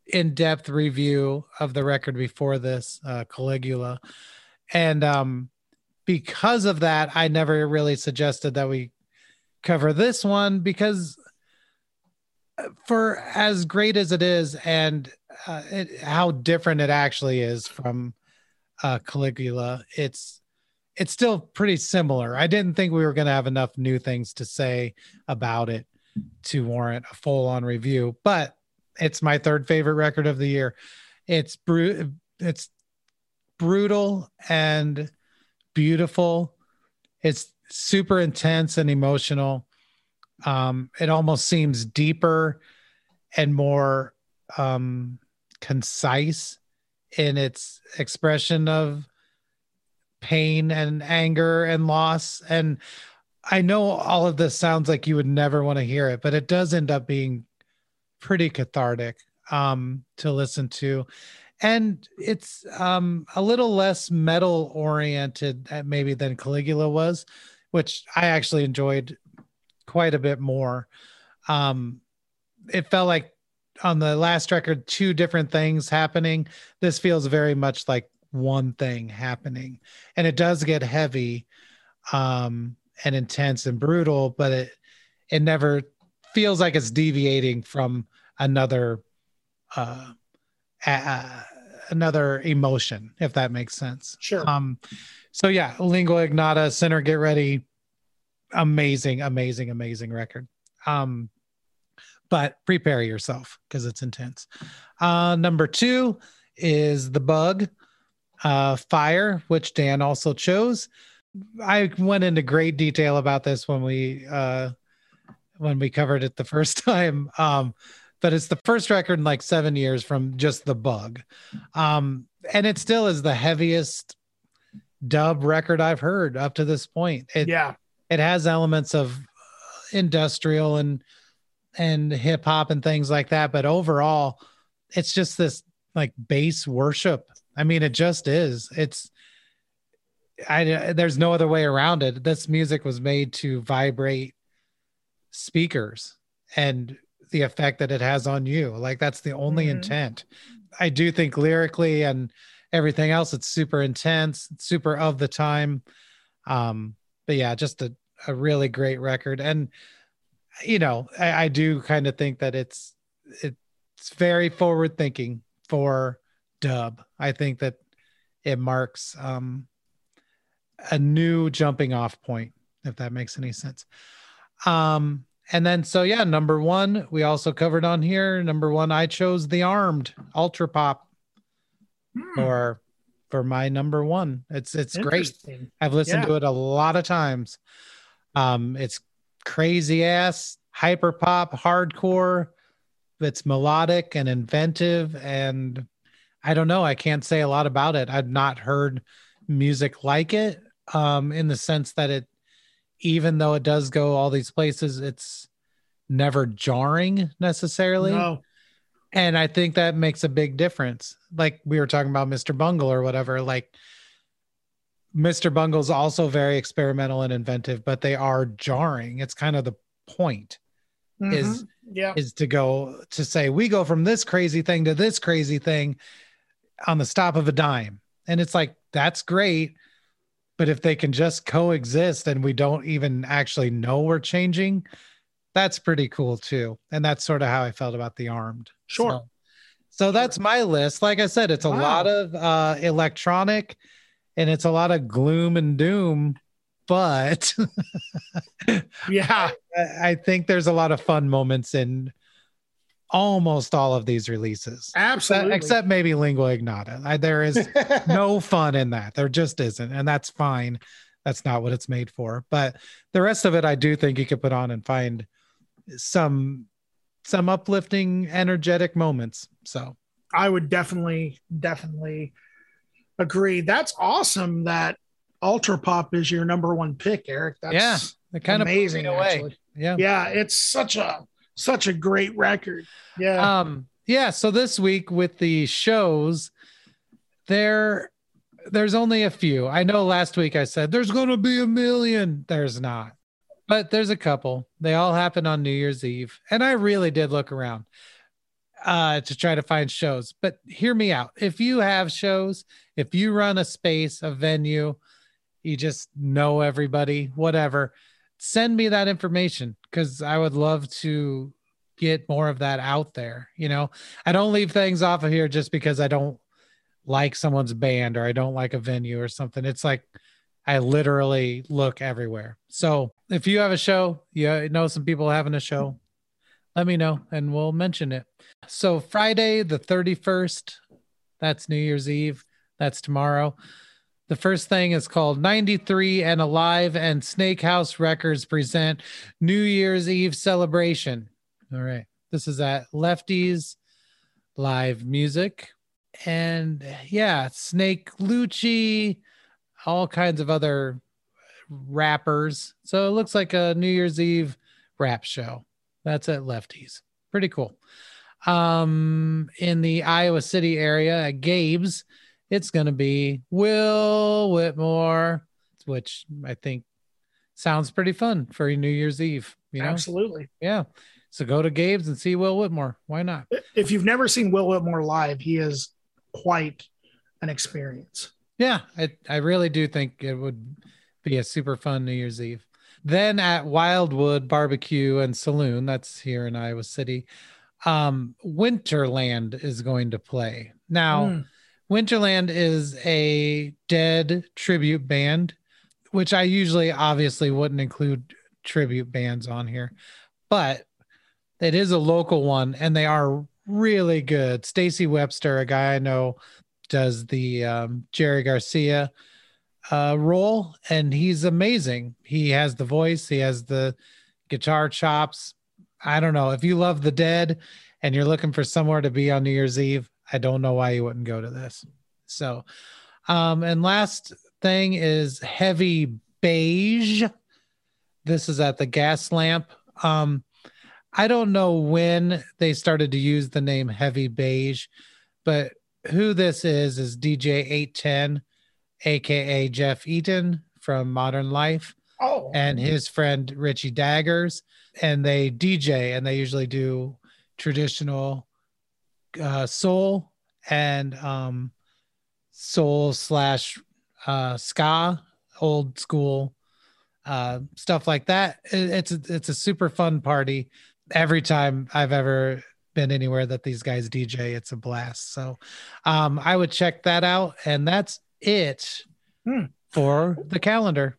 in-depth review of the record before this uh caligula and um because of that i never really suggested that we cover this one because uh, for as great as it is and uh, it, how different it actually is from uh, Caligula, it's it's still pretty similar. I didn't think we were going to have enough new things to say about it to warrant a full-on review, but it's my third favorite record of the year. It's bru- it's brutal and beautiful. It's super intense and emotional. Um, it almost seems deeper and more um, concise in its expression of pain and anger and loss. And I know all of this sounds like you would never want to hear it, but it does end up being pretty cathartic um, to listen to. And it's um, a little less metal oriented, maybe than Caligula was, which I actually enjoyed quite a bit more. Um, it felt like on the last record, two different things happening. This feels very much like one thing happening, and it does get heavy, um, and intense and brutal, but it it never feels like it's deviating from another uh, uh another emotion if that makes sense Sure. um so yeah lingua ignota, sinner, get ready amazing amazing amazing record um but prepare yourself because it's intense. Uh number two is the bug uh fire which dan also chose. I went into great detail about this when we uh when we covered it the first time. Um but it's the first record in like seven years from just the bug. Um and it still is the heaviest dub record i've heard up to this point. It, yeah. it has elements of industrial and and hip hop and things like that but overall it's just this like bass worship. I mean it just is. It's i there's no other way around it. This music was made to vibrate speakers and the effect that it has on you. Like that's the only Mhm. intent. I do think lyrically and everything else it's super intense super of the time. Um but yeah just a, a really great record. And you know i, I do kind of think that it's it's very forward thinking for dub i think that it marks um a new jumping off point if that makes any sense um and then so yeah number one we also covered on here number one i chose the armed ultra pop Hmm, for for my number one it's it's great. I've listened Yeah. to it a lot of times. Um, it's crazy ass, hyper pop, hardcore. It's melodic and inventive, and I don't know. I can't say a lot about it. I've not heard music like it. Um, in the sense that it, even though it does go all these places, it's never jarring necessarily No. and i think that makes a big difference like we were talking about mr bungle or whatever like mr bungle's also very experimental and inventive but they are jarring it's kind of the point is Mhm. yeah. is to go to say we go from this crazy thing to this crazy thing on the stop of a dime and it's like that's great but if they can just coexist and we don't even actually know we're changing that's pretty cool too and that's sort of how i felt about the armed Sure. so, so that's my list like i said it's a Wow. lot of uh electronic and it's a lot of gloom and doom but Yeah. I- I think there's a lot of fun moments in almost all of these releases, Absolutely. except maybe Lingua Ignota. I, there is no fun in that. There just isn't, and that's fine. That's not what it's made for. But the rest of it, I do think you could put on and find some some uplifting, energetic moments. So I would definitely, definitely agree. That's awesome that Ultra Pop is your number one pick, Eric. That's Yeah, it kind of amazing. away. Actually. Yeah. Yeah, it's such a such a great record. Yeah. um yeah so this week with the shows there there's only a few i know last week i said there's going to be a million there's not but there's a couple they all happen on new year's eve and i really did look around uh to try to find shows but hear me out if you have shows if you run a space a venue you just know everybody whatever send me that information because i would love to get more of that out there. You know, I don't leave things off of here just because I don't like someone's band or I don't like a venue or something. It's like I literally look everywhere. So if you have a show, you know some people having a show, let me know and we'll mention it. So Friday the 31st, that's New Year's Eve. That's tomorrow. The first thing is called 93 and Alive and Snake House Records present New Year's Eve celebration. All right. This is at Lefties Live Music. And yeah, Snake Lucci, all kinds of other rappers. So it looks like a New Year's Eve rap show. That's at Lefties. pretty cool. Um, in the Iowa City area at Gabe's, it's going to be Will Whitmore, which I think sounds pretty fun for New Year's Eve. You know, Absolutely. yeah. So go to Gabe's and see Will Whitmore. Why not? If you've never seen Will Whitmore live, he is quite an experience. Yeah, I, I really do think it would be a super fun New Year's Eve. Then at Wildwood Barbecue and Saloon, that's here in Iowa City, um, Winterland is going to play. Now, Mm. Winterland is a dead tribute band, which I usually obviously wouldn't include tribute bands on here, but it is a local one and they are really good. Stacy Webster, a guy I know, does the um, Jerry Garcia uh, role, and he's amazing. He has the voice, he has the guitar chops. I don't know if you love the Dead and you're looking for somewhere to be on New Year's Eve. I don't know why you wouldn't go to this. So, um, and last thing is Heavy Beige. This is at the Gas Lamp. Um, I don't know when they started to use the name Heavy Beige, but who this is is DJ 810, aka Jeff Eaton from Modern Life, Oh, and his friend Richie Daggers. And they DJ and they usually do traditional uh, soul and um, soul slash uh, ska, old school uh, stuff like that. It- it's a, it's a super fun party. Every time I've ever been anywhere that these guys DJ, it's a blast. So um, I would check that out, and that's it Hmm. for the calendar.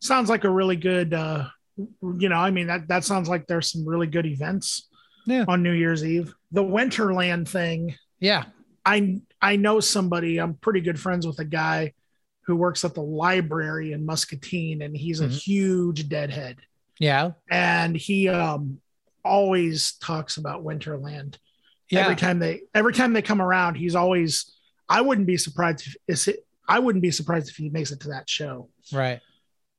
sounds like a really good. Uh, you know, I mean that that sounds like there's some really good events Yeah. on New Year's Eve. The Winterland thing. Yeah. I I know somebody. I'm pretty good friends with a guy who works at the library in Muscatine, and he's a Mhm. huge deadhead. Yeah. And he um always talks about Winterland. Yeah. Every time they every time they come around, he's always. I wouldn't be surprised if. I wouldn't be surprised if he makes it to that show. right.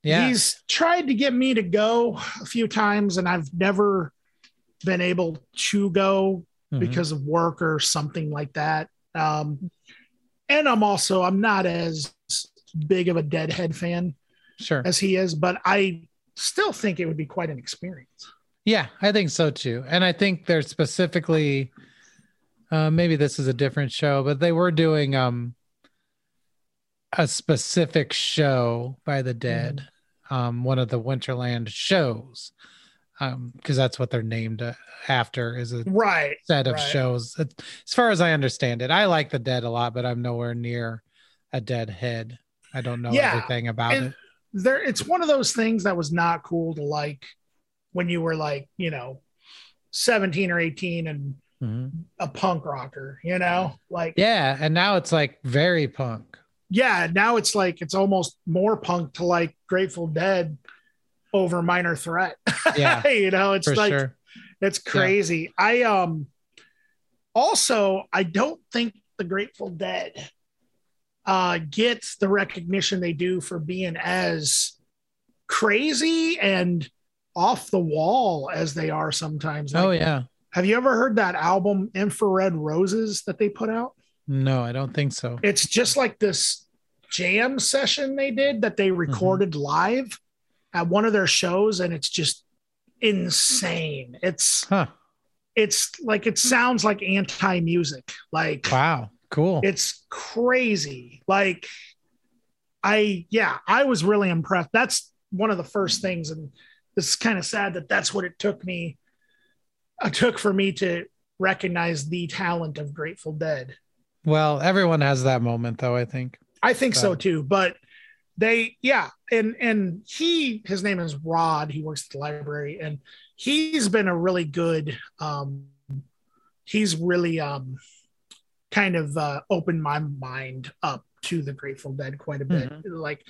Yeah. He's tried to get me to go a few times, and I've never been able to go Mhm. because of work or something like that. Um, and I'm also I'm not as big of a Deadhead fan sure. as he is, but I still think it would be quite an experience. Yeah, I think so too. And I think they're specifically uh maybe this is a different show, but they were doing um a specific show by the dead. Um one of the Winterland shows. Um because that's what they're named uh, after is a Right. set of right. shows. As far as I understand it, I like the dead a lot, but I'm nowhere near a dead head. I don't know Yeah, everything about and- it. There, it's one of those things that was not cool to like when you were like, you know, 17 or 18 and Mhm. a punk rocker, you know, like Yeah, and now it's like very punk. Yeah, now it's like it's almost more punk to like Grateful Dead over Minor Threat. Yeah, you know, it's like sure. it's crazy. I um also I don't think the Grateful Dead uh gets the recognition they do for being as crazy and off the wall as they are sometimes. Oh yeah. Have you ever heard that album Infrared Roses that they put out? No, I don't think so. it's just like this jam session they did that they mm-hmm. recorded live at one of their shows and it's just insane it's Huh. it's like it sounds like anti music like Wow. Cool. it's crazy like i yeah i was really impressed that's one of the first things and it's kind of sad that that's what it took me it took for me to recognize the talent of grateful dead well, everyone has that moment though, I think. I think so Right. too. But they, yeah, and and he, his name is Rod. He works at the library, and he's been a really good. um He's really um kind of uh, opened my mind up to the Grateful Dead quite a bit. Like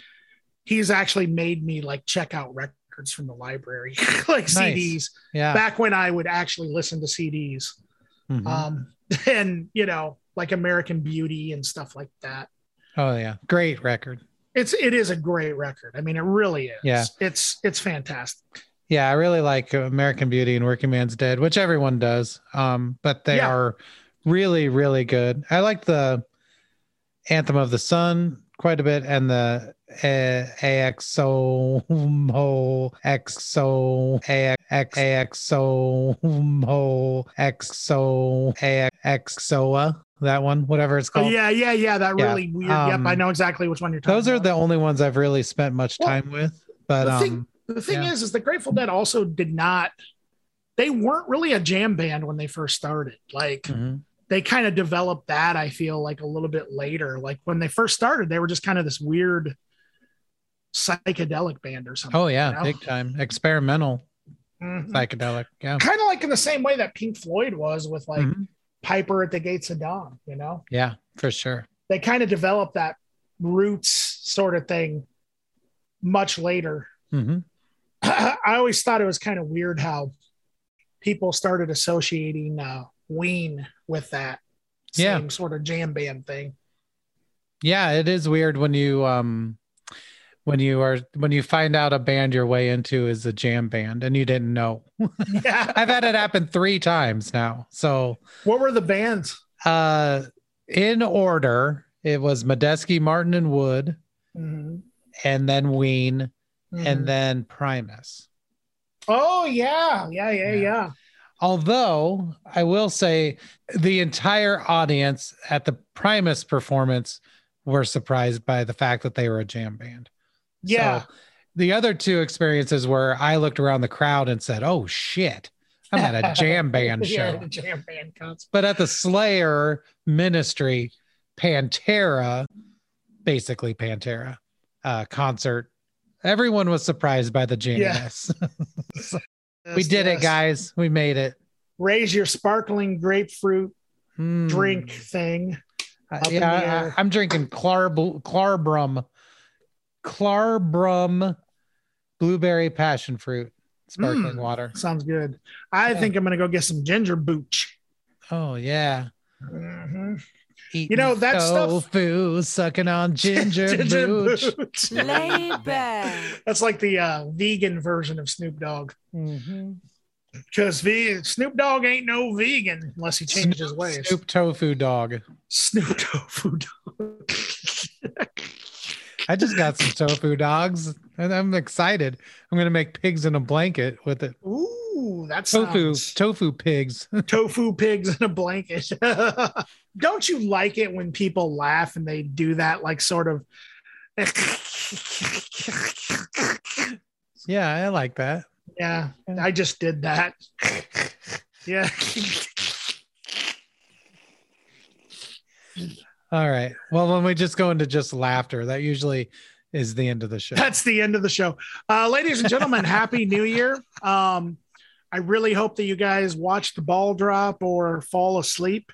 he's actually made me like check out records from the library, like Nice. CDs. Yeah. Back when I would actually listen to CDs, Mhm. um, and you know, like American Beauty and stuff like that oh yeah. Great record. it's it is a great record. I mean, it really is. Yeah. It's it's fantastic. Yeah, I really like American Beauty and Workingman's Dead, which everyone does. Um, but they Yeah. are really, really good. I like the Anthem of the Sun quite a bit and the uh, AXO Mo XO AX AXO Mo XO AXOA that one, whatever it's called. yeah, yeah, yeah. That Yeah, really weird. yep, um, I know exactly which one you're talking Those are about. the only ones I've really spent much Well, time with. But the um, thing, the thing yeah. is, is the Grateful Dead also did not. They weren't really a jam band when they first started. Like mhm. they kind of developed that. I feel like a little bit later. Like when they first started, they were just kind of this weird psychedelic band or something. oh yeah, you know? big time experimental Mhm. psychedelic. Yeah. Kind of like in the same way that Pink Floyd was with like Mhm. Piper at the Gates of Dawn. You know, Yeah, for sure. they kind of developed that roots sort of thing much later. hmm I always thought it was kind of weird how people started associating uh, Ween with that Yeah. same sort of jam band thing. Yeah, it is weird when you um when you are when you find out a band you're way into is a jam band and you didn't know. Yeah. I've had it happen three times now. So what were the bands? uh in order, it was Medeski, Martin and Wood, Mhm. and then Ween, Mhm. and then Primus. oh yeah, yeah, yeah, Yeah. yeah. Although I will say the entire audience at the Primus performance were surprised by the fact that they were a jam band. Yeah. So the other two experiences were I looked around the crowd and said, "Oh shit, I'm at a jam band show." the jam band concert. But at the Slayer Ministry Pantera, basically Pantera uh, concert, everyone was surprised by the jamminess. we Yes, did it, guys. We made it. Raise your sparkling grapefruit Mm. drink thing. Uh, yeah. I, am drinking Clarb- Klarbrunn, Klarbrunn blueberry passion fruit sparkling Mm. water. Sounds good. I Yeah. think I'm gonna go get some ginger booch. Oh yeah. Mhm. Eating know, that stuff- tofu, sucking on ginger, booch. booch. That's like the uh, vegan version of Snoop Dogg. Mhm. Because ve- Snoop Dogg ain't no vegan unless he changes his Snoop, ways. Snoop tofu dog. Snoop tofu dog. I just got some tofu dogs, and I'm excited. I'm gonna make pigs in a blanket with it. Ooh, that's Tofu, tofu pigs. tofu pigs in a blanket. Don't you like it when people laugh and they do that, like sort of? yeah, I like that. yeah, I just did that. Yeah. All right. Well, when we just go into just laughter, that usually is the end of the show. That's the end of the show. Uh, ladies and gentlemen, happy new year. Um, I really hope that you guys watch the ball drop or fall asleep.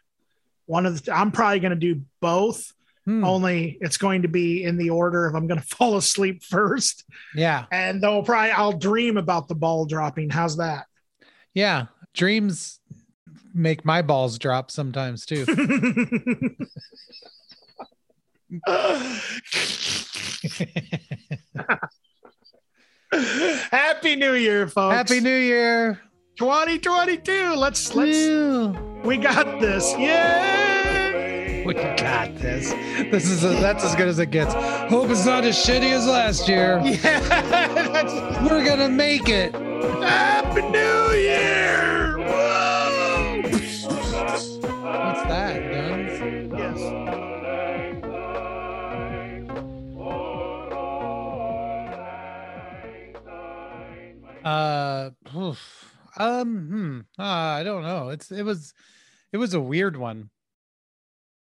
One of the, I'm probably going to do both. Hmm. Only it's going to be in the order of I'm going to fall asleep first, Yeah. and I'll probably I'll dream about the ball dropping. How's that? Yeah. Dreams make my balls drop sometimes too. Happy New Year, folks! Happy New Year. 2022. Let's let's we got this. Yay! We got this. This is a, that's as good as it gets. Hope it's not as shitty as last year. Yeah, that's We're gonna make it. Happy New Year! Whoa! What's that, guns? Yes. Uh, oof. um, hmm. Uh, I don't know. It's it was, it was a weird one.